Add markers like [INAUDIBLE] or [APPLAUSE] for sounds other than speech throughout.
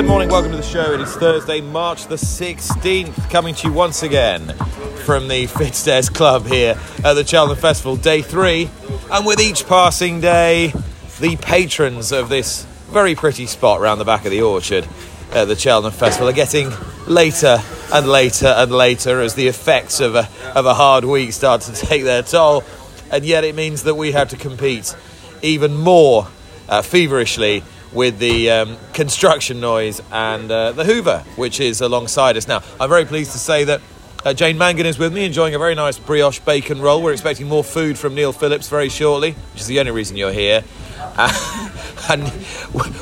Good morning, welcome to the show. It is Thursday, March the 16th, coming to you once again from the Fitzdares Club here at the Cheltenham Festival, day three. And with each passing day, the patrons of this very pretty spot round the back of the orchard at the Cheltenham Festival are getting later and later and later as the effects of a, of a hard week start to [LAUGHS] take their toll. And yet it means that we have to compete even more uh, feverishly with the um, construction noise and uh, the Hoover, which is alongside us now. I'm very pleased to say that uh, Jane Mangan is with me, enjoying a very nice brioche bacon roll. We're expecting more food from Neil Phillips very shortly, which is the only reason you're here. Uh, [LAUGHS] and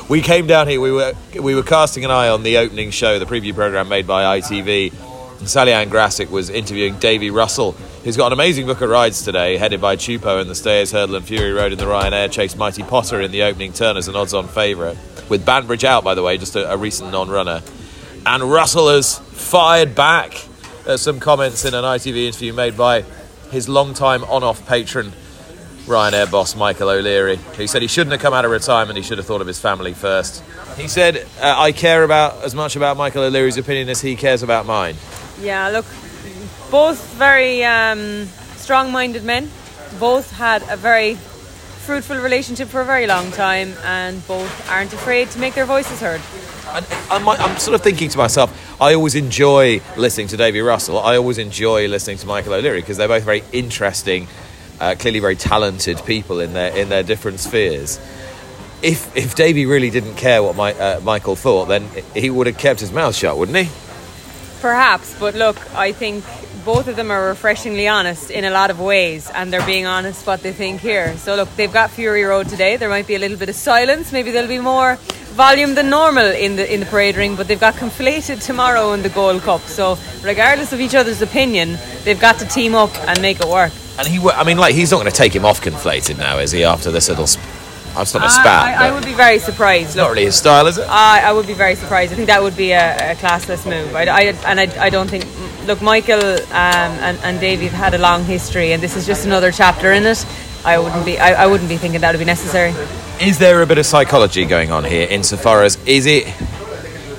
we came down here. We were we were casting an eye on the opening show, the preview program made by ITV. And Sally Ann Grassick was interviewing Davy Russell, who's got an amazing book of rides today, headed by Teahupoo in the Stayers Hurdle and Fury Road in the Ryanair Chase. Mighty Potter in the opening turn as an odds-on favourite, with Banbridge out, by the way, just a, a recent non-runner. And Russell has fired back at some comments in an ITV interview made by his long-time on-off patron, Ryanair boss Michael O'Leary, who said he shouldn't have come out of retirement. He should have thought of his family first. He said, uh, "I care about as much about Michael O'Leary's opinion as he cares about mine." Yeah, look, both very um, strong minded men. Both had a very fruitful relationship for a very long time, and both aren't afraid to make their voices heard. And I'm, I'm sort of thinking to myself, I always enjoy listening to Davy Russell. I always enjoy listening to Michael O'Leary because they're both very interesting, uh, clearly very talented people in their in their different spheres. If if Davy really didn't care what my, uh, Michael thought, then he would have kept his mouth shut, wouldn't he? Perhaps, but look, I think both of them are refreshingly honest in a lot of ways, and they're being honest what they think here. So look, they've got Fury Road today. There might be a little bit of silence. Maybe there'll be more volume than normal in the in the parade ring, but they've got conflated tomorrow in the Gold Cup. So regardless of each other's opinion, they've got to team up and make it work. And he, I mean, like he's not going to take him off conflated now, is he? After this little. Sp- I'm not a spat. I, I, would be very surprised. Look, not really his style, is it? I, I would be very surprised. I think that would be a, a classless move. I, I and I, I don't think. Look, Michael um, and, and Davy have had a long history, and this is just another chapter in it. I wouldn't be. I, I wouldn't be thinking that would be necessary. Is there a bit of psychology going on here, insofar as is it?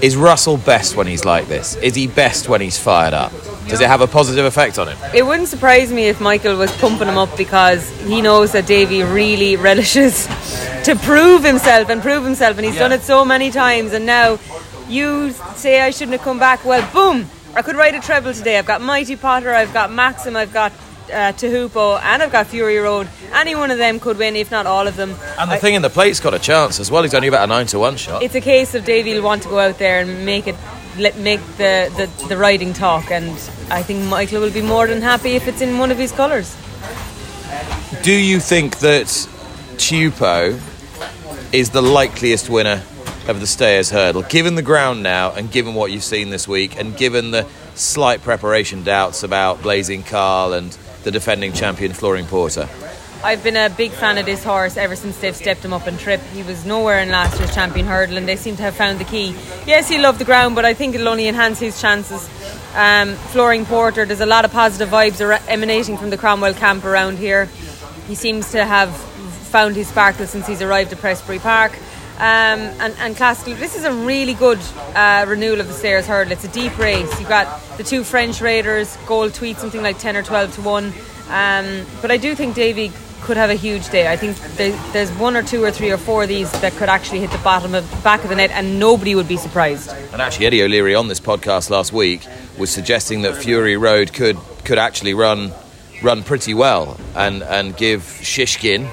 Is Russell best when he's like this? Is he best when he's fired up? Does it have a positive effect on him? It wouldn't surprise me if Michael was pumping him up because he knows that Davy really [LAUGHS] relishes to prove himself and prove himself, and he's yeah. done it so many times. And now you say I shouldn't have come back. Well, boom! I could ride a treble today. I've got Mighty Potter, I've got Maxim, I've got uh, Teahupoo, and I've got Fury Road. Any one of them could win, if not all of them. And the I, thing in the plate's got a chance as well. He's only about a nine to one shot. It's a case of Davy will want to go out there and make it make the, the, the riding talk, and I think Michael will be more than happy if it's in one of his colours. Do you think that Teahupoo is the likeliest winner of the Stayers hurdle, given the ground now and given what you've seen this week, and given the slight preparation doubts about Blazing Khal and the defending champion Flooring Porter? I've been a big fan of this horse ever since they've stepped him up in trip. He was nowhere in last year's champion hurdle, and they seem to have found the key. Yes, he loved the ground, but I think it'll only enhance his chances. Um, Flooring Porter, there's a lot of positive vibes emanating from the Cromwell camp around here. He seems to have found his sparkle since he's arrived at Prestbury Park. Um, and, and classically, this is a really good uh, renewal of the Stayers Hurdle. It's a deep race. You've got the two French raiders, Gold tweet something like 10 or 12 to 1. Um, but I do think Davy could have a huge day. I think there's one or two or three or four of these that could actually hit the bottom of back of the net, and nobody would be surprised. And actually, Eddie O'Leary on this podcast last week was suggesting that Fury Road could could actually run run pretty well and and give Shishkin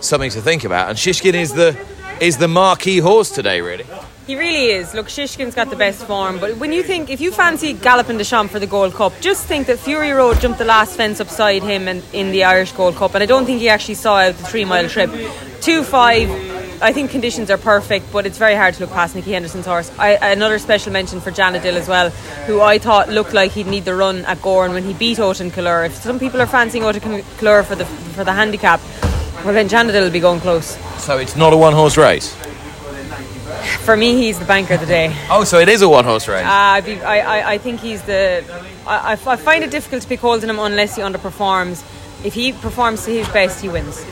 something to think about. And Shishkin is the is the marquee horse today, really. He really is. Look, Shishkin's got the best form, but when you think, if you fancy Galopin Des Champs for the Gold Cup, just think that Fury Road jumped the last fence upside him in, in the Irish Gold Cup, and I don't think he actually saw out the three mile trip. 2 5, I think conditions are perfect, but it's very hard to look past Nicky Henderson's horse. I, another special mention for Janidil as well, who I thought looked like he'd need the run at Gowran when he beat Haut En Couleurs. If some people are fancying Otan Kalur for the for the handicap, well then Janidil will be going close. So it's not a one horse race. For me, he's the banker of the day. Oh, so it is a one horse race. Uh, I, I, I think he's the. I, I find it difficult to pick holes in him unless he underperforms. If he performs to his best, he wins.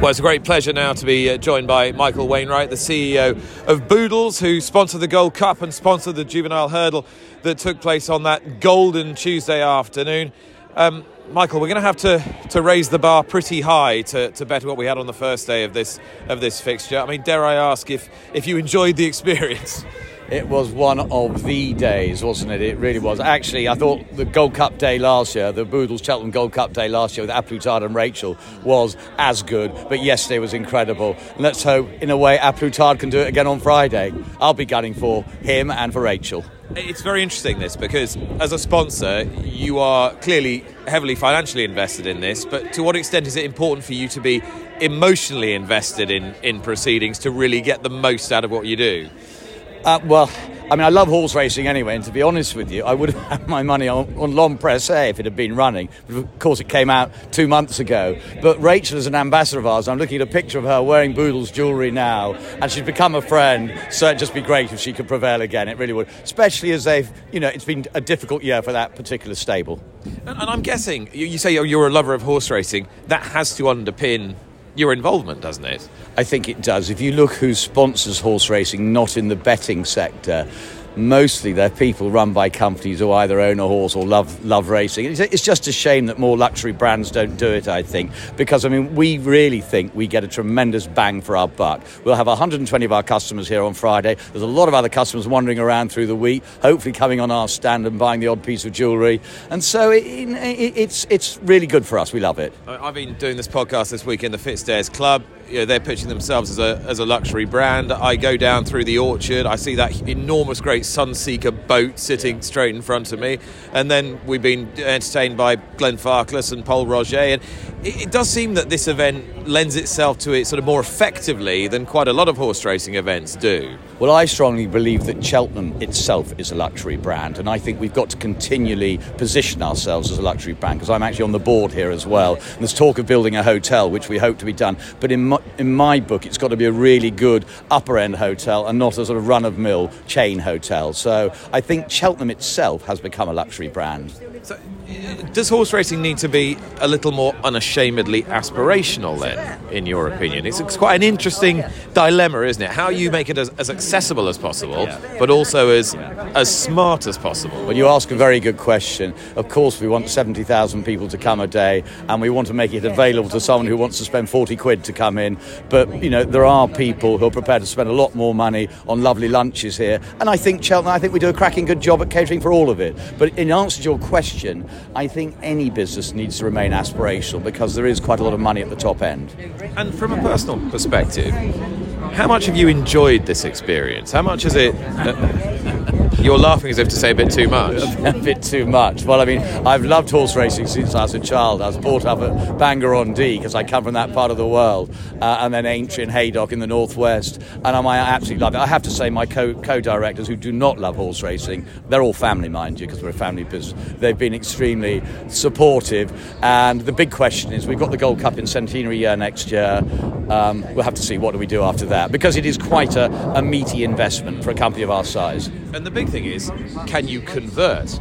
Well, it's a great pleasure now to be uh, joined by Michael Wainwright, the CEO of Boodles, who sponsored the Gold Cup and sponsored the juvenile hurdle that took place on that golden Tuesday afternoon. Um, Michael, we're going to have to, to raise the bar pretty high to, to better what we had on the first day of this of this fixture. I mean, dare I ask if, if you enjoyed the experience? [LAUGHS] It was one of the days, wasn't it? It really was. Actually, I thought the Gold Cup day last year, the Boodles Cheltenham Gold Cup day last year with A Plus Tard and Rachel was as good, but yesterday was incredible. And let's hope, in a way, A Plus Tard can do it again on Friday. I'll be gunning for him and for Rachel. It's very interesting this because as a sponsor, you are clearly heavily financially invested in this, but to what extent is it important for you to be emotionally invested in, in proceedings to really get the most out of what you do? Uh, well, I mean, I love horse racing anyway, and to be honest with you, I would have [LAUGHS] had my money on, on Presse if it had been running. But of course, it came out two months ago. But Rachel is an ambassador of ours. I'm looking at a picture of her wearing Boodles jewellery now, and she's become a friend. So it'd just be great if she could prevail again. It really would, especially as they've, you know, it's been a difficult year for that particular stable. And, and I'm guessing you, you say you're a lover of horse racing. That has to underpin your involvement, doesn't it? I think it does. If you look who sponsors horse racing, not in the betting sector, mostly they're people run by companies who either own a horse or love love racing. It's, just a shame that more luxury brands don't do it. I think because I mean we really think we get a tremendous bang for our buck. We'll have 120 of our customers here on Friday. There's a lot of other customers wandering around through the week, hopefully coming on our stand and buying the odd piece of jewellery. And so it, it, it's it's really good for us. We love it. I've been doing this podcast this week in the Fitzdares Club you know, they're pitching themselves as a, as a luxury brand. I go down through the orchard, I see that enormous, great Sunseeker boat sitting straight in front of me, and then we've been entertained by Glenfarclas and Pol Roger, and it, it, does seem that this event lends itself to it sort of more effectively than quite a lot of horse racing events do. Well, I strongly believe that Cheltenham itself is a luxury brand, and I think we've got to continually position ourselves as a luxury brand because I'm actually on the board here as well. And there's talk of building a hotel, which we hope to be done, but in my, in my book, it's got to be a really good upper end hotel and not a sort of run of mill chain hotel. So I think Cheltenham itself has become a luxury brand. So, does horse racing need to be a little more unashamedly aspirational then, in your opinion? It's, it's quite an interesting dilemma, isn't it? How you make it as, as accessible as possible, but also as, as smart as possible. Well, you ask a very good question. Of course, we want 70,000 people to come a day, and we want to make it available to someone who wants to spend 40 quid to come in. But, you know, there are people who are prepared to spend a lot more money on lovely lunches here. And I think Cheltenham, I think we do a cracking good job at catering for all of it. But in answer to your question, I think any business needs to remain aspirational because there is quite a lot of money at the top end. And from a personal perspective, how much have you enjoyed this experience? How much is it? Uh, you're laughing as if to say a bit too much. [LAUGHS] a bit too much. Well, I mean, I've loved horse racing since I was a child. I was brought up at Bangor on Dee because I come from that part of the world, uh, and then ancient Haydock in the northwest. And I absolutely love it. I have to say, my co directors who do not love horse racing, they're all family, mind you, because we're a family business. They've been extremely supportive. And the big question is, we've got the Gold Cup in centenary year next year. Um, we'll have to see what do we do after that because it is quite a, a meaty investment for a company of our size. And the big thing is, can you convert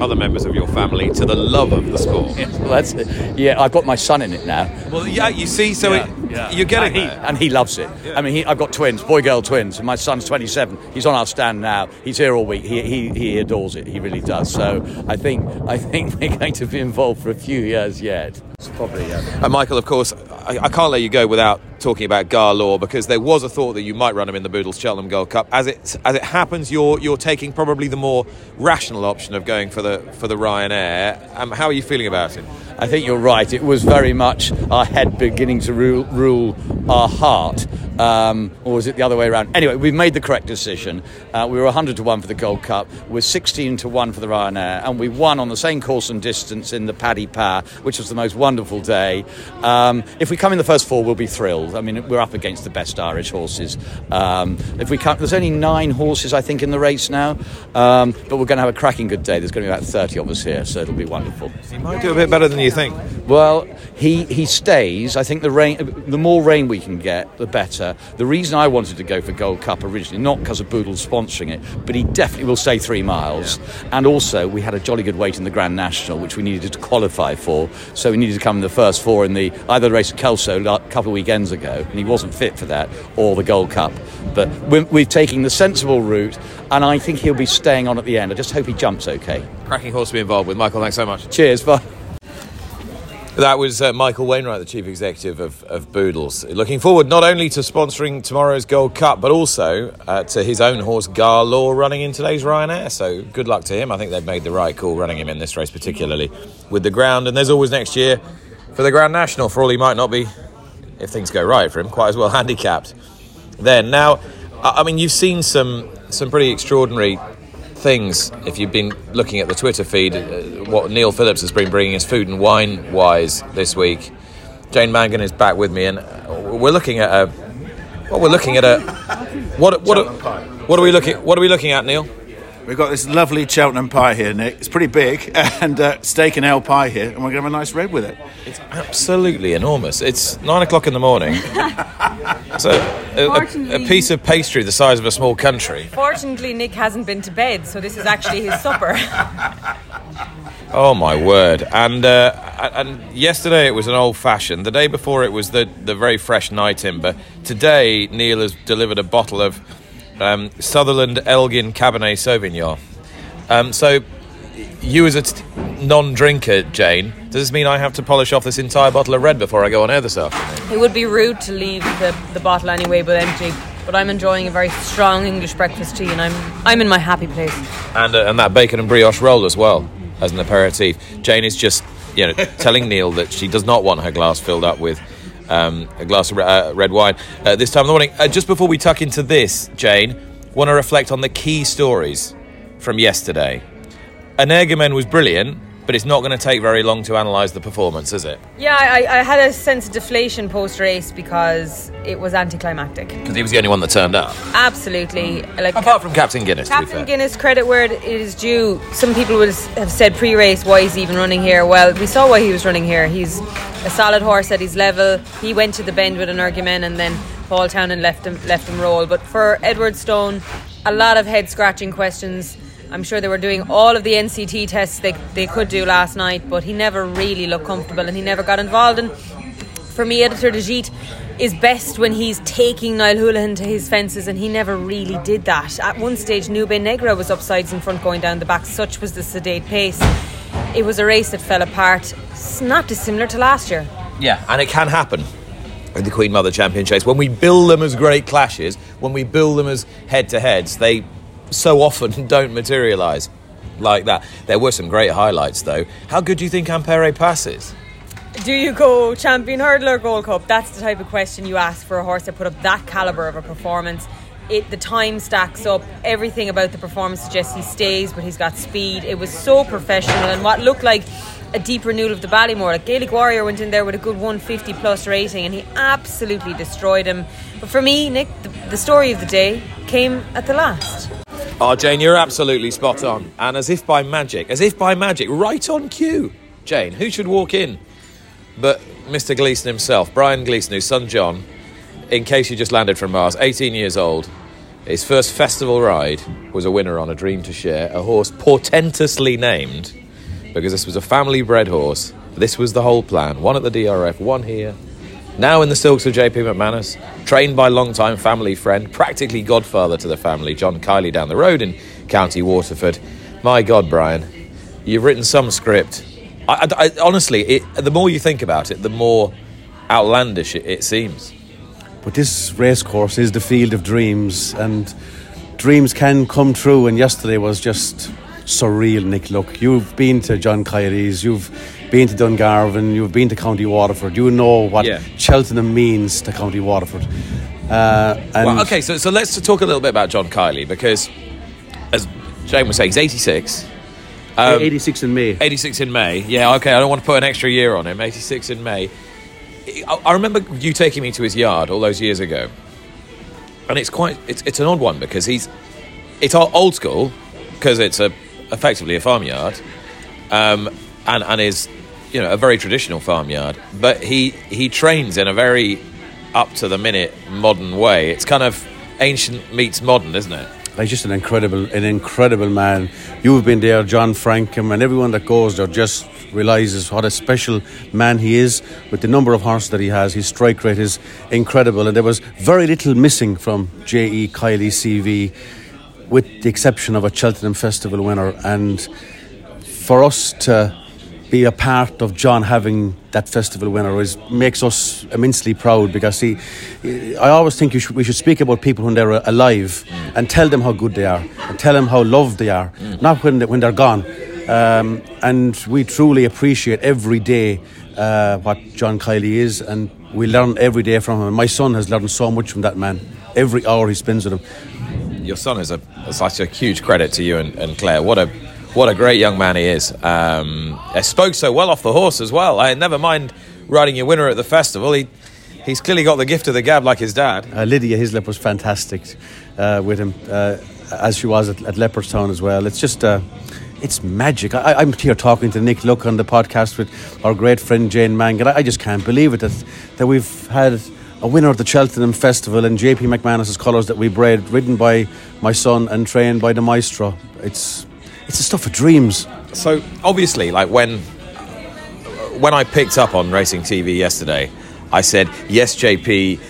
other members of your family to the love of the sport. Yeah, well, that's yeah. I've got my son in it now. Well, yeah, you see, so yeah, it, yeah. you're getting and he, and he loves it. Yeah. I mean, he, I've got twins, boy girl twins, and my son's 27. He's on our stand now. He's here all week. He, he, he adores it. He really does. So I think I think [LAUGHS] we're going to be involved for a few years yet. Probably, yeah. And Michael, of course, I, I, can't let you go without talking about Ga Law because there was a thought that you might run him in the Boodles Cheltenham Gold Cup. As it as it happens, you're you're taking probably the more rational option of going for the for the Ryanair. Um, how are you feeling about it? I think you're right. It was very much our head beginning to rule, rule our heart. Um, or was it the other way around? Anyway, we've made the correct decision. Uh, we were 100 to 1 for the Gold Cup, we're 16 to 1 for the Ryanair, and we won on the same course and distance in the Paddy Power, which was the most wonderful day. Um, if we come in the first four, we'll be thrilled. I mean, we're up against the best Irish horses. Um, if we come, there's only nine horses, I think, in the race now, um, but we're going to have a cracking good day. There's going to be about 30 of us here, so it'll be wonderful. He might do a bit better than you think. Well, he, he stays. I think the rain, the more rain we can get, the better. Uh, the reason I wanted to go for Gold Cup originally, not because of Boodle sponsoring it, but he definitely will stay three miles. Yeah. And also, we had a jolly good weight in the Grand National, which we needed to qualify for. So we needed to come in the first four in the either the race at Kelso a couple of weekends ago, and he wasn't fit for that, or the Gold Cup. But we're, we're taking the sensible route, and I think he'll be staying on at the end. I just hope he jumps okay. Cracking horse to be involved with. Michael, thanks so much. Cheers. Bye. That was uh, Michael Wainwright, the chief executive of, of, Boodles. Looking forward not only to sponsoring tomorrow's Gold Cup, but also uh, to his own horse Ga Law running in today's Ryanair. So good luck to him. I think they've made the right call running him in this race, particularly with the ground. And there's always next year for the Grand National, for all he might not be, if things go right for him, quite as well [LAUGHS] handicapped. Then now, I mean, you've seen some some pretty extraordinary things. If you've been looking at the Twitter feed, uh, what Neil Phillips has been bringing us food and wine wise this week. Jane Mangan is back with me, and we're looking at a. Well, we're looking at a. What what what are we looking What are we looking at, Neil? We've got this lovely Cheltenham pie here, Nick. It's pretty big, [LAUGHS] and uh, steak and ale pie here, and we're going to have a nice red with it. It's absolutely enormous. It's nine o'clock in the morning. [LAUGHS] so, a, a, a, piece of pastry the size of a small country. Fortunately, Nick hasn't been to bed, so this is actually his supper. [LAUGHS] oh my word! And uh, and yesterday it was an old fashioned. The day before it was the the very fresh Nyetimber. Today Neil has delivered a bottle of um, Sutherland Elgin Cabernet Sauvignon. Um, so, you as a t- non-drinker, Jane, does this mean I have to polish off this entire bottle of red before I go on air this afternoon? It would be rude to leave the, the bottle anyway, but empty. But I'm enjoying a very strong English breakfast tea, and I'm I'm in my happy place. And uh, and that bacon and brioche roll as well as an aperitif. Jane is just you know [LAUGHS] telling Neil that she does not want her glass filled up with um, a glass of uh, red wine uh, this time of the morning. Uh, just before we tuck into this, Jane, want to reflect on the key stories from yesterday. Energumen was brilliant, but it's not going to take very long to analyse the performance, is it? Yeah, I, I had a sense of deflation post race because it was anticlimactic. Because he was the only one that turned up. Absolutely. Like Apart from Captain Guinness. Captain Guinness, credit where it is due. Some people would have said pre race, why is he even running here? Well, we saw why he was running here. He's a solid horse at his level. He went to the bend with Energumen and then Paul Townend left him, left him roll. But for Edwardstone, a lot of head scratching questions I'm sure they were doing all of the NCT tests they, they could do last night, but he never really looked comfortable and he never got involved. And for me, Editeur Du Gite is best when he's taking Niall Houlihan to his fences, and he never really did that. At one stage, Nube Negra was upsides in front going down the back, such was the sedate pace. It was a race that fell apart. It's not dissimilar to last year. Yeah, and it can happen in the Queen Mother Champion Chase. When we build them as great clashes, when we build them as head to heads, they so often [LAUGHS] don't materialise like that. There were some great highlights though. How good do you think Impaire passes? Do you go champion hurdler Gold Cup? That's the type of question you ask for a horse that put up that calibre of a performance. It, the time stacks up. Everything about the performance suggests he stays, but he's got speed. It was so professional, and what looked like a deep renewal of the Ballymore. Like Gaelic Warrior went in there with a good 150 plus rating, and he absolutely destroyed him. But for me, Nick, the, the story of the day came at the last. Oh, Jane, you're absolutely spot on. And as if by magic, as if by magic, right on cue, Jane, who should walk in but Mr. Gleeson himself, Brian Gleeson, whose son John, in case you just landed from Mars, 18 years old, his first festival ride was a winner on a dream to share, a horse portentously named because this was a family bred horse. This was the whole plan. One at the DRF, one here, now in the silks of JP McManus, trained by long-time family friend, practically godfather to the family, John Kiely down the road in County Waterford. My God, Brian, you've written some script. I, I, I, honestly, it, the more you think about it, the more outlandish it, it seems. But this racecourse is the field of dreams, and dreams can come true. And yesterday was just surreal, Nick. Look, you've been to John Kiely's, you've been to Dungarvan, you've been to County Waterford. You know what Yeah. Cheltenham means to County Waterford. Uh, and Well, okay, so, so let's talk a little bit about John Kiely because, as Jane was saying, he's 86. Um, 86 in May. 86 in May. Yeah, okay, I don't want to put an extra year on him. 86 in May. I, I remember you taking me to his yard all those years ago. And it's quite, it's, it's an odd one because he's, it's all old school because it's a, effectively a farmyard um, and, and is, you know, a very traditional farmyard. But he, he trains in a very up to the minute modern way. It's kind of ancient meets modern, isn't it? He's just an incredible, an incredible man. You've been there, John Frankham, and everyone that goes there just realizes what a special man he is with the number of horses that he has. His strike rate is incredible, and there was very little missing from J.E. Kiely CV, with the exception of a Cheltenham Festival winner. And for us to be a part of John having that festival winner is makes us immensely proud because he, I always think should, we should speak about people when they're alive and tell them how good they are and tell them how loved they are, not when they, when they're gone. Um, and we truly appreciate every day uh, what John Kiely is, and we learn every day from him. My son has learned so much from that man. Every hour he spends with him. your son is a such a huge credit to you and, and Claire. What a what a great young man he is. Um, he spoke so well off the horse as well. I never mind riding your winner at the festival. He he's clearly got the gift of the gab like his dad. Uh, Lydia Hislop was fantastic uh, with him, uh, as she was at, at Leopardstown as well. It's just, uh, it's magic. I, I'm here talking to Nick Luck on the podcast with our great friend Jane Mangan. I, I just can't believe it that, that we've had a winner at the Cheltenham Festival in JP McManus's colours that we bred, ridden by my son and trained by the maestro. It's, it's the stuff of dreams. So obviously, like when when I picked up on racing TV yesterday, I said, "Yes, JP."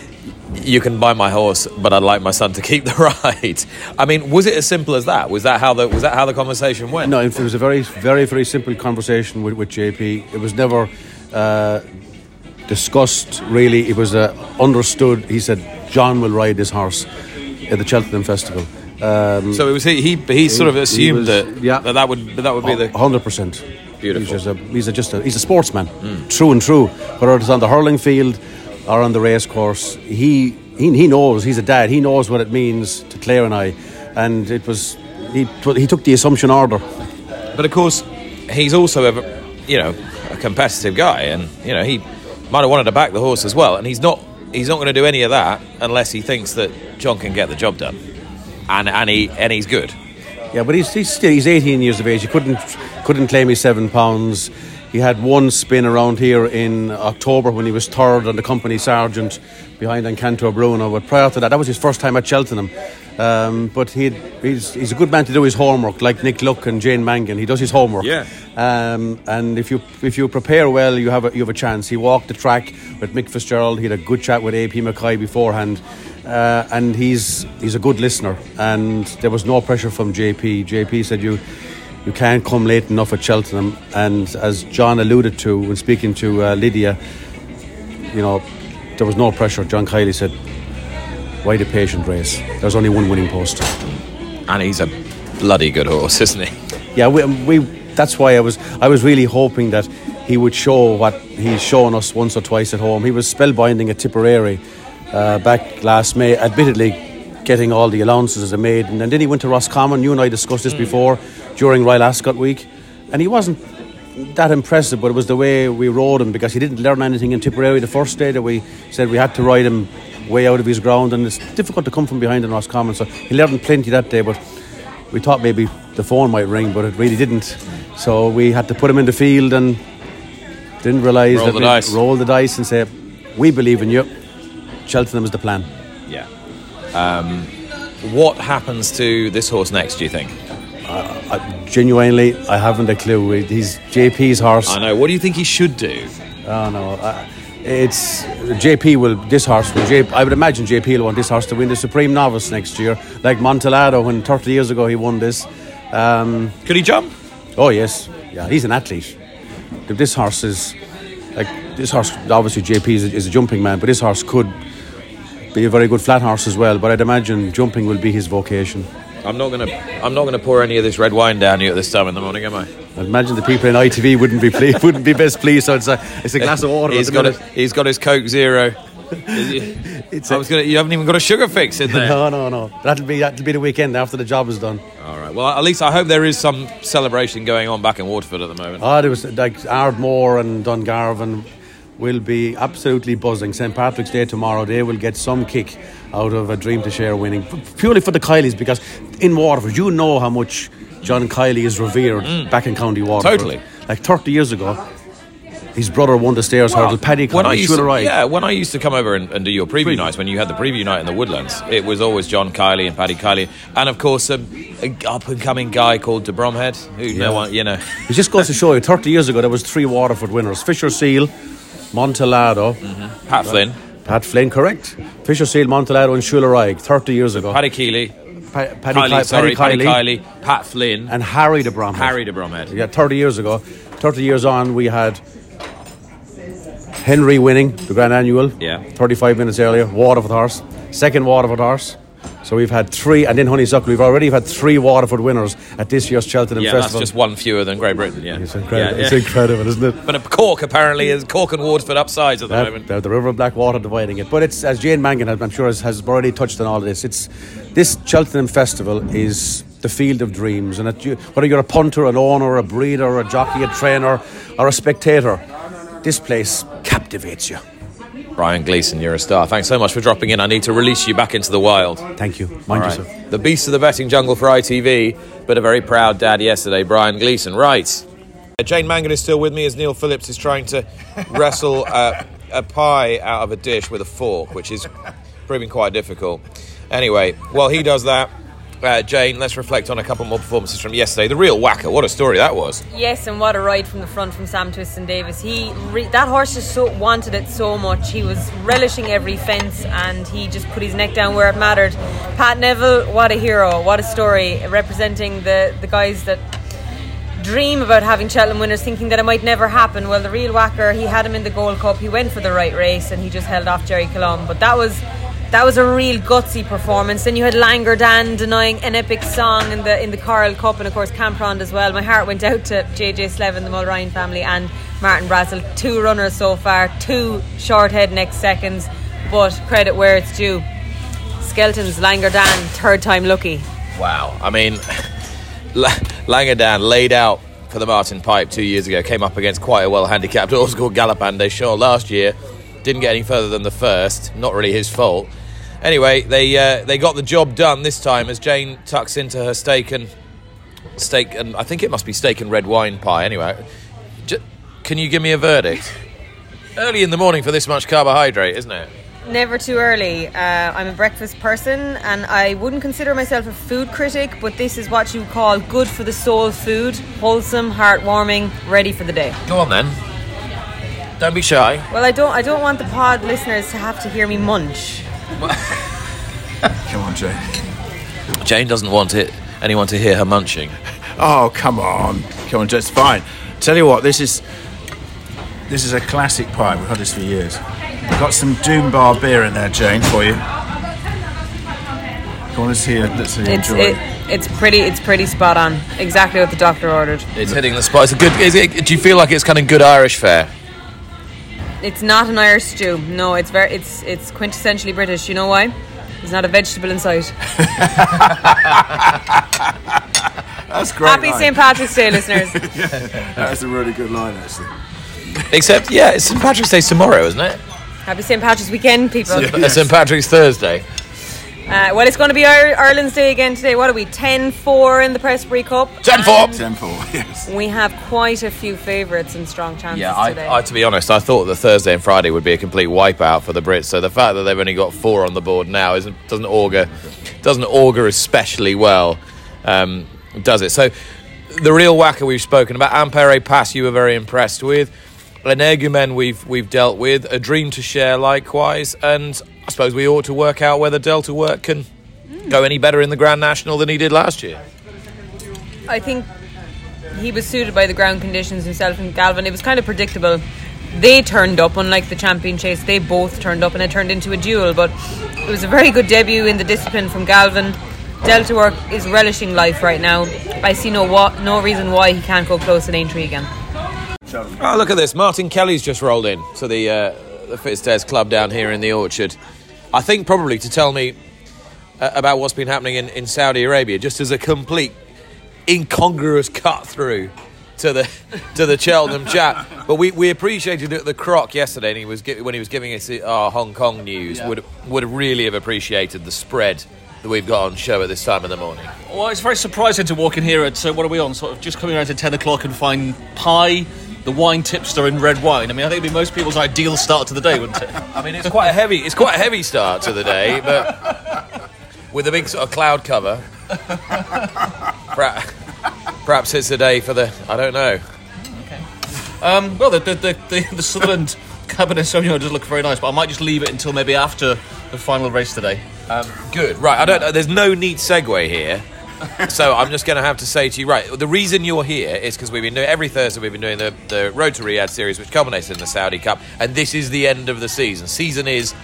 You can buy my horse, but I'd like my son to keep the [LAUGHS] ride. I mean, was it as simple as that? Was that how the was that how the conversation went? No, it was a very, very, very simple conversation with, with JP. It was never uh, discussed, really. It was uh, understood. He said, John will ride this horse at the Cheltenham Festival. Um, So it was he. He, he sort of assumed was- that, yeah. that that would that would be the 100%. Beautiful. He's, just a, he's a, just a, he's a sportsman, true and true. Whether it's on the hurling field or on the race course, he, he, he knows, he's a dad, he knows what it means to Claire and I. And it was, he, he took the assumption order. But of course, he's also a you know a competitive guy, and you know he might have wanted to back the horse as well. And he's not he's not going to do any of that unless he thinks that John can get the job done, and and he and he's good. Yeah, but he's, he's still he's 18 years of age. He couldn't couldn't claim his seven pounds. He had one spin around here in October when he was third on the company sergeant behind Encanto Bruno. But prior to that, that was his first time at Cheltenham. Um, but he'd, he's he's a good man to do his homework, like Nick Luck and Jane Mangan. He does his homework. Yeah. Um, and if you if you prepare well, you have a, you have a chance. He walked the track with Mick Fitzgerald. He had a good chat with AP McCoy beforehand, uh, and he's he's a good listener. And there was no pressure from JP. JP said you you can't come late enough at Cheltenham. And as John alluded to when speaking to uh, Lydia, you know there was no pressure. John Kiely said, "Why the patient race? There's only one winning post." And he's a bloody good horse, isn't he? Yeah, we, we, that's why I was I was really hoping that he would show what he's shown us once or twice at home. He was spellbinding at Tipperary uh, back last May, admittedly getting all the allowances as a maid, and then he went to Roscommon. You and I discussed this before during Royal Ascot week, and he wasn't that impressive, but it was the way we rode him because he didn't learn anything in Tipperary the first day that we said we had to ride him way out of his ground, and it's difficult to come from behind in Roscommon. So he learned plenty that day, but we thought maybe the phone might ring, but it really didn't. So we had to put him in the field and didn't realise Roll that the we dice. roll the dice and say, "We believe in you." Cheltenham is the plan. Yeah. Um, what happens to this horse next? Do you think? I, genuinely, I haven't a clue. He's JP's horse. I know. What do you think he should do? Oh no, uh, it's JP will this horse. Will JP, I would imagine JP will want this horse to win the Supreme Novice next year, like Montelado when 30 years ago he won this. Um, Could he jump? oh yes, yeah, he's an athlete. This horse is like this horse. Obviously, JP is a, is a jumping man, but this horse could be a very good flat horse as well. But I'd imagine jumping will be his vocation. I'm not gonna. I'm not gonna pour any of this red wine down you at this time in the morning, am I? I imagine the people in ITV wouldn't be pleased, [LAUGHS] wouldn't be best pleased. So it's a, it's a glass of water. He's got minute. his, he's got his Coke Zero. [LAUGHS] It's I a- was gonna. You haven't even got a sugar fix in there. [LAUGHS] No, no, no. That'll be that'll be the weekend after the job is done. All right. Well, at least I hope there is some celebration going on back in Waterford at the moment. Ah, there was like Ardmore and Dungarvan will be absolutely buzzing. St Patrick's Day tomorrow, they will get some kick out of a Dream to Share winning purely for the Kielys because in Waterford, you know how much John Kiely is revered back in County Waterford. Mm. Totally. Like 30 years ago, his brother won the Stayers hurdle. Paddy when I used to, yeah, when I used to come over and, and do your preview nights, when you had the preview night in the Woodlands, it was always John Kiely and Paddy Kiely, and of course um, a up and coming guy called De Bromhead, who no one, you know, It just goes to show you, 30 years ago, there was three Waterford winners. Fissure Seal, Montelado, mm-hmm. Pat Flynn, Pat Flynn, correct. Fissure Seal, Montelado and Shuil Ar Aghaidh, 30 years ago. Paddy Kiely, Pa- Paddy, Ki- sorry, Paddy Paddy Kiely Kiely, Pat Flynn, and Harry de Bromhead. Harry De Bromhead. Yeah, 30 years ago. 30 years on, we had Henry winning the Grand Annual. Yeah. 35 minutes earlier. Waterford horse. Second Waterford horse. So we've had three, and then Honeysuckle, we've already had three Waterford winners at this year's Cheltenham Yeah, that's Festival. just one fewer than Great Britain. Yeah, it's incredible. Yeah, It's incredible, isn't it? But Cork apparently is Cork and Waterford upsides at the That- moment. the, the River of Blackwater dividing it. But it's, as Jane Mangan, has, I'm sure, has, has already touched on all of this, it's this Cheltenham Festival is the field of dreams. And it, you, whether you're a punter, an owner, a breeder, a jockey, a trainer, or a spectator, this place captivates you. Brian Gleeson, you're a star. Thanks so much for dropping in. I need to release you back into the wild. Thank you. Mind right. yourself. The beast of the betting jungle for ITV, but a very proud dad yesterday, Brian Gleeson. Right. Jane Mangan is still with me as Neil Phillips is trying to [LAUGHS] wrestle uh, a pie out of a dish with a fork, which is proving quite difficult. Anyway, while he does that, uh, Jane, let's reflect on a couple more performances from yesterday. The real whacker, what a story that was. Yes, and what a ride from the front from Sam Twiston Davies. He re- that horse just so wanted it so much. He was relishing every fence, and he just put his neck down where it mattered. Pat Neville, what a hero! What a story representing the the guys that dream about having Cheltenham winners, thinking that it might never happen. Well, the real whacker, he had him in the Gold Cup. He went for the right race, and he just held off Gerri Colombe. But that was. That was a real gutsy performance. Then you had Langer Dan denying an epic song in the in the Coral Cup, and of course Camprond as well. My heart went out to JJ Slevin, the Mulryan family, and Martin Brassil. Two runners so far, two short head next seconds, but credit where it's due. Skelton's Langer Dan, third time lucky. Wow. I mean, [LAUGHS] La- Langer Dan laid out for the Martin Pipe two years ago, came up against quite a well handicapped [LAUGHS] horse called Galopin Champs last year. Didn't get any further than the first. Not really his fault. Anyway, they uh, they got the job done this time as Jane tucks into her steak and steak and I think it must be steak and red wine pie. Anyway, J- can you give me a verdict? [LAUGHS] Early in the morning for this much carbohydrate, isn't it? Never too early. Uh, I'm a breakfast person and I wouldn't consider myself a food critic, but this is what you call good for the soul food wholesome, heartwarming, ready for the day. Go on then. Don't be shy. Well, I don't, I don't want the pod listeners to have to hear me munch. Come on, Jane. Jane doesn't want it anyone to hear her munching. Oh, come on. Come on, Jane. It's fine. Tell you what, this is this is a classic pie. We've had this for years. We've got some Doom Bar beer in there, Jane, for you. Come on, let's hear, let's hear It's, enjoy it, it's pretty, it's pretty spot on. Exactly what the doctor ordered. It's hitting the spot. It's a good. Is it, do you feel like it's kind of good Irish fare? It's not an Irish stew. No, it's very, it's, it's quintessentially British. You know why? There's not a vegetable in sight. [LAUGHS] That's great. Happy St. Patrick's Day, listeners. [LAUGHS] yeah, That's a really good line, actually. Except, yeah, it's St Patrick's Day tomorrow, isn't it? Happy St. Patrick's weekend, people. It's St Patrick's Thursday. Uh, well, it's going to be Ir- Ireland's Day again today. What are we? 10 4 in the Prestbury Cup. 10 4. 10 4, [LAUGHS] yes. We have quite a few favourites and strong chances Yeah, today. I, I, to be honest, I thought the Thursday and Friday would be a complete wipeout for the Brits. So the fact that they've only got four on the board now isn't doesn't augur doesn't augur especially well, um, does it? So the real whacker we've spoken about, Ampere Pass, you were very impressed with. Energumen we've we've dealt with, a dream to share likewise, and I suppose we ought to work out whether Delta Work can go any better in the Grand National than he did last year. I think he was suited by the ground conditions himself and Galvin. It was kind of predictable. They turned up, unlike the champion chase, they both turned up and it turned into a duel. But it was a very good debut in the discipline from Galvin. Delta Work is relishing life right now. I see no what, no reason why he can't go close in Aintree again. Oh, look at this. Martin Kelly's just rolled in to the, uh, the Fitzdares Club down here in the Orchard. I think probably to tell me uh, about what's been happening in, in Saudi Arabia, just as a complete incongruous cut through to the [LAUGHS] to the Cheltenham chat. But we, we appreciated it the Croc yesterday, and he was when he was giving us our Hong Kong news. Would would really have appreciated the spread that we've got on show at this time in the morning. Well, it's very surprising to walk in here at uh, what are we on? Sort of just coming around to ten o'clock and find pie, the wine tipster, and red wine. I mean, I think it'd be most people's ideal start to the day, wouldn't it? I mean, it's quite a heavy it's quite a heavy start to the day, but with a big sort of cloud cover. Perhaps, perhaps it's a day for the I don't know. Um, well, the the, the, the, the Sutherland Cabernet Sauvignon does look very nice, but I might just leave it until maybe after the final race today. Good. Right. I don't. There's no neat segue here, so I'm just going to have to say to you. Right. The reason you're here is because we've been doing every Thursday. We've been doing the the Road to Riyadh series, which culminates in the Saudi Cup, and this is the end of the season. Season is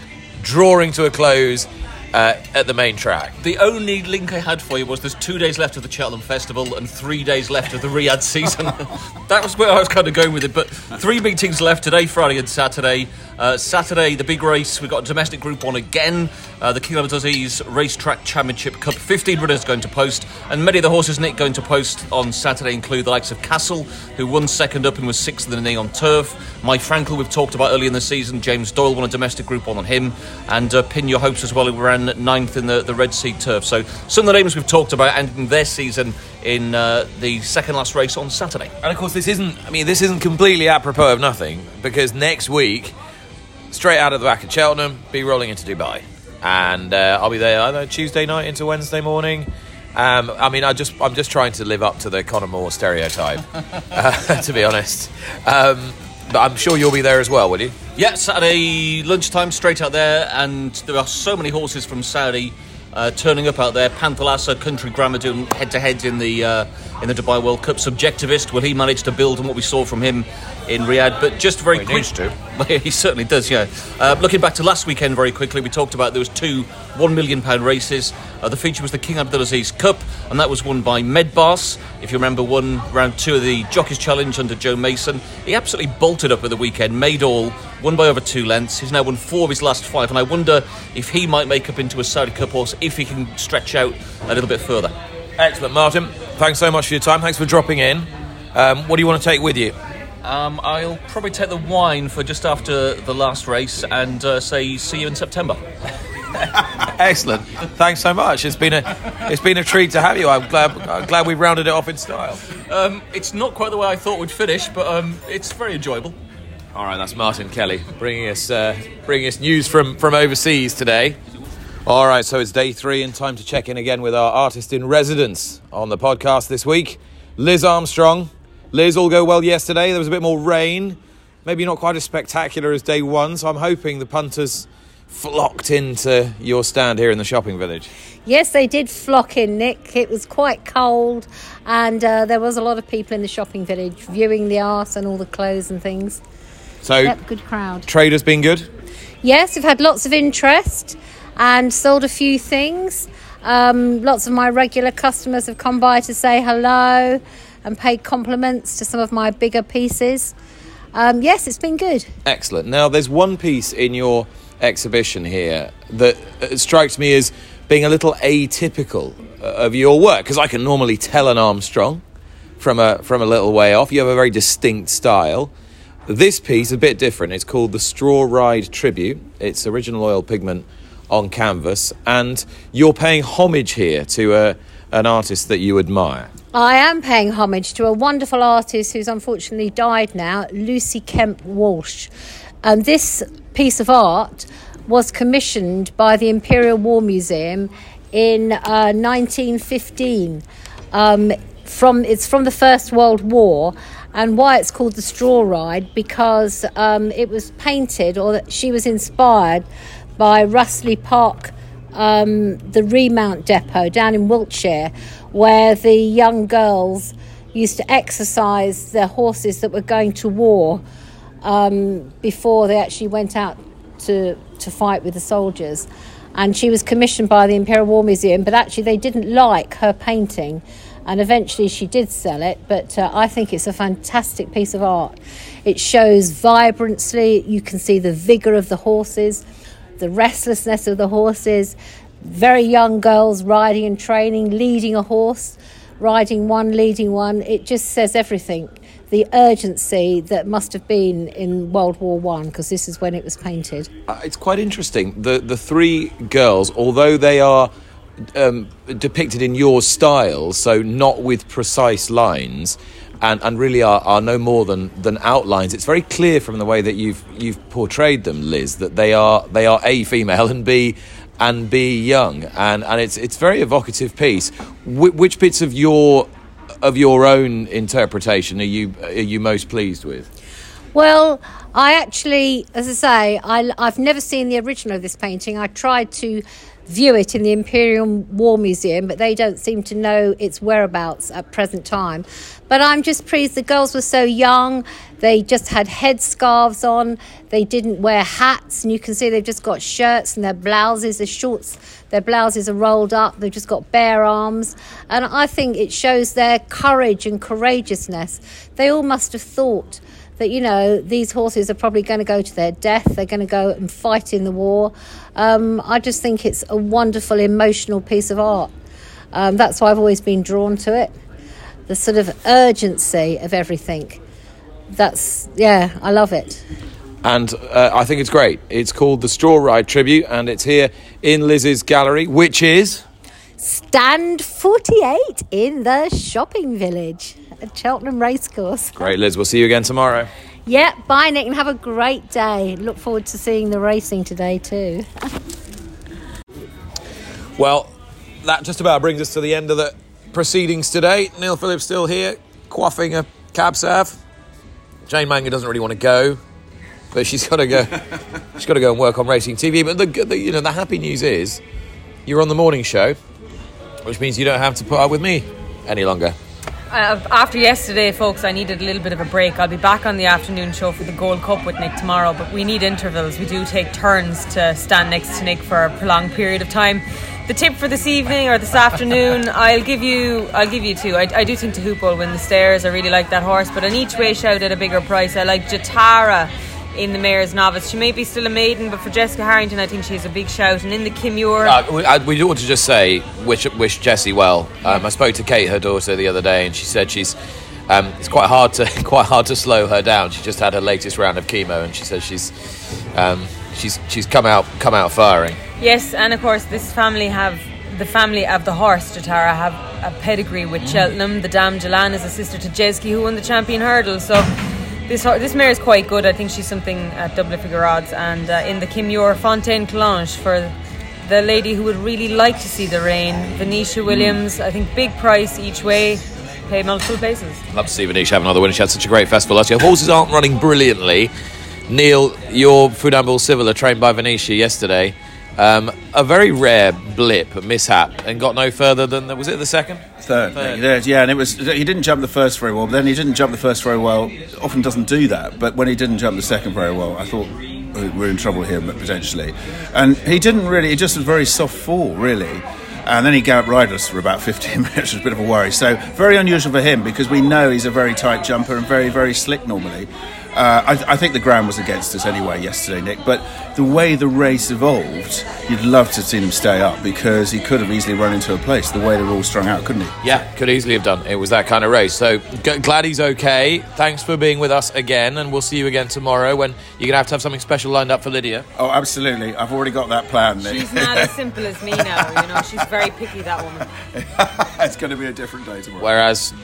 drawing to a close uh, at the main track. The only link I had for you was there's two days left of the Cheltenham Festival and three days left of the Riyadh [LAUGHS] season. [LAUGHS] that was where I was kind of going with it. But three meetings left today, Friday, and Saturday. Uh, Saturday, the big race. We've got a domestic group one again. Uh, the King Abdulaziz Racetrack Championship Cup. 15 runners going to post, and many of the horses Nick going to post on Saturday include the likes of Castle, who won second up and was sixth in the Neom turf. Mike Frankel, we've talked about early in the season. James Doyle won a domestic group one on him, and uh, Pin Your Hopes as well, who ran ninth in the, the Red Sea turf. So some of the names we've talked about ending their season in uh, the second last race on Saturday. And of course, this isn't. I mean, this isn't completely apropos of nothing because next week, straight out of the back of Cheltenham, be rolling into Dubai, and uh, I'll be there either Tuesday night into Wednesday morning. Um, I mean, I just I'm just trying to live up to the Conor Moore stereotype, [LAUGHS] uh, to be honest. Um, but I'm sure you'll be there as well, will you? Yeah, Saturday lunchtime, straight out there, and there are so many horses from Saudi uh, turning up out there. Panthalassa, Country Grammar doing head-to-heads in the uh, in the Dubai World Cup. Subjectivist, will he manage to build on what we saw from him in Riyadh? But just very Well, he quick, to. [LAUGHS] He certainly does. Yeah. Uh, looking back to last weekend, very quickly, we talked about there was two one million pound races. Uh, the feature was the King Abdulaziz Cup, and that was won by Medbas. If you remember, won round two of the Jockeys Challenge under Joe Mason. He absolutely bolted up at the weekend, made all, won by over two lengths. He's now won four of his last five, and I wonder if he might make up into a Saudi Cup horse if he can stretch out a little bit further. Excellent, Martin. Thanks so much for your time. Thanks for dropping in. Um, what do you want to take with you? Um, I'll probably take the wine for just after the last race and uh, say see you in September. [LAUGHS] Excellent. Thanks so much. It's been a it's been a treat to have you. I'm glad I'm glad we've rounded it off in style. Um, it's not quite the way I thought we'd finish, but um, it's very enjoyable. All right, that's Martin Kelly bringing us uh, bringing us news from from overseas today. All right, so it's day three and time to check in again with our artist in residence on the podcast this week, Liz Armstrong. Liz, all go well yesterday. There was a bit more rain, maybe not quite as spectacular as day one. So I'm hoping the punters flocked into your stand here in the shopping village. Yes, they did flock in, Nick. It was quite cold, and uh, there was a lot of people in the shopping village viewing the art and all the clothes and things. So Yep, good crowd. trader's been good. Yes, we've had lots of interest and sold a few things. Um, lots of my regular customers have come by to say hello and paid compliments to some of my bigger pieces. Um, yes, it's been good. Excellent. Now, there's one piece in your exhibition here that uh, strikes me as being a little atypical uh, of your work because I can normally tell an Armstrong from a from a little way off. You have a very distinct style. This piece a bit different. It's called the Straw Ride Tribute. It's original oil pigment on canvas, and you're paying homage here to a, an artist that you admire. I am paying homage to a wonderful artist who's unfortunately died now, Lucy Kemp Welch. And this piece of art was commissioned by the Imperial War Museum in uh, 1915. Um, from it's from the First World War, and why it's called the Straw Ride because um, it was painted, or she was inspired by Russley Park um, the remount depot down in Wiltshire, where the young girls used to exercise their horses that were going to war um, before they actually went out to, to fight with the soldiers. and she was commissioned by the Imperial War Museum, but actually they didn't like her painting. And eventually she did sell it, but uh, I think it's a fantastic piece of art. It shows vibrancy, you can see the vigour of the horses, the restlessness of the horses, very young girls riding and training, leading a horse, riding one, leading one. It just says everything. The urgency that must have been in World War One, because this is when it was painted. Uh, it's quite interesting. The the three girls, although they are um, depicted in your style, so not with precise lines, and, and really are, are no more than, than outlines. It's very clear from the way that you've you've portrayed them, Liz, that they are they are a female and b and b young, and, and it's it's very evocative piece. Wh- which bits of your of your own interpretation are you are you most pleased with? Well, I actually, as I say, I, I've never seen the original of this painting. I tried to view it in the Imperial War Museum, but they don't seem to know its whereabouts at present time. But I'm just pleased the girls were so young. They just had headscarves on. They didn't wear hats, and you can see they've just got shirts and their blouses, their shorts, their blouses are rolled up. They've just got bare arms, and I think it shows their courage and courageousness. They all must have thought that you know these horses are probably going to go to their death. They're going to go and fight in the war. Um, I just think it's a wonderful emotional piece of art. Um, that's why I've always been drawn to it. The sort of urgency of everything. That's yeah, I love it. And uh, I think it's great. It's called the Straw Ride Tribute, and it's here in Liz's gallery, which is Stand 48 in the shopping village at Cheltenham Racecourse. great. Liz, we'll see you again tomorrow. Yeah, bye Nick and have a great day. Look forward to seeing the racing today too. [LAUGHS] Well, that just about brings us to the end of the proceedings today. Neil Phillips still here, quaffing a cab serve. Jane Mangan doesn't really want to go, but she's got to go. [LAUGHS] she's got to go and work on racing TV. But the, the you know the happy news is you're on the morning show, which means you don't have to put up with me any longer. Uh, after yesterday, folks, I needed a little bit of a break. I'll be back on the afternoon show for the Gold Cup with Nick tomorrow, but we need intervals. We do take turns to stand next to Nick for a prolonged period of time. The tip for this evening or this afternoon, I'll give you. I'll give you two. I, I do think Teahupoo will win the Stayers. I really like that horse, but on each way shout at a bigger price. I like Jatara in the Mares' Novice. She may be still a maiden, but for Jessica Harrington, I think she's a big shout. And in the Kim Muir, Uh, we, I, we do want to just say wish wish Jessie well. Um, I spoke to Kate, her daughter, the other day, and she said she's. Um, it's quite hard to [LAUGHS] quite hard to slow her down. She just had her latest round of chemo, and she says she's um, she's she's come out come out firing. Yes, and of course, this family have the family of the horse Jatara have a pedigree with Cheltenham. The dam Jalan is a sister to Jezki, who won the champion hurdle. So this this mare is quite good. I think she's something at double figure odds. And uh, in the Kim Muir Fontaine Collonges for the lady who would really like to see the rain, Venetia Williams. I think big price each way. Pay multiple places. Love to see Vanish have another win. She had such a great festival last year. Horses aren't running brilliantly. Neil, your Funambule Sivola trained by Venetia yesterday. Um, a very rare blip, a mishap, and got no further than the, was it the second? Third, Third. Yeah, yeah, and it was he didn't jump the first very well, but then he didn't jump the first very well. Often doesn't do that, but when he didn't jump the second very well, I thought "Oh, we're in trouble here potentially. And he didn't really; it just was very soft fall, really. And then he galloped riders for about 15 [LAUGHS] minutes, which was a bit of a worry. So very unusual for him because we know he's a very tight jumper and very, very slick normally. Uh, I, I think the ground was against us anyway yesterday, Nick. But the way the race evolved, you'd love to have seen him stay up because he could have easily run into a place. The way they were all strung out, couldn't he? Yeah, could easily have done. It was that kind of race. So g- glad he's okay. Thanks for being with us again, and we'll see you again tomorrow when you're gonna have to have something special lined up for Lydia. Oh, absolutely. I've already got that plan, Nick. She's not as [LAUGHS] simple as me now. You know, she's very picky. That woman. [LAUGHS] it's going to be a different day tomorrow. Whereas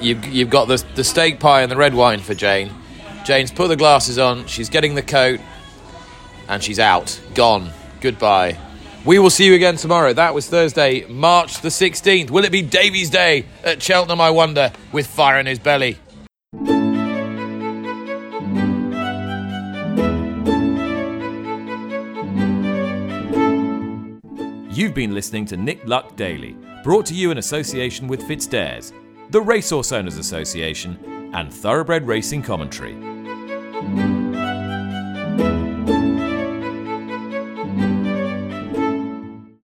you've, you've got the, the steak pie and the red wine for Jane. Jane's put the glasses on, she's getting the coat, and she's out. Gone. Goodbye. We will see you again tomorrow. That was Thursday, March the 16th. Will it be Davy's Day at Cheltenham, I wonder, with fire in his belly? You've been listening to Nick Luck Daily, brought to you in association with FitzDares, the Racehorse Owners Association, and Thoroughbred Racing Commentary.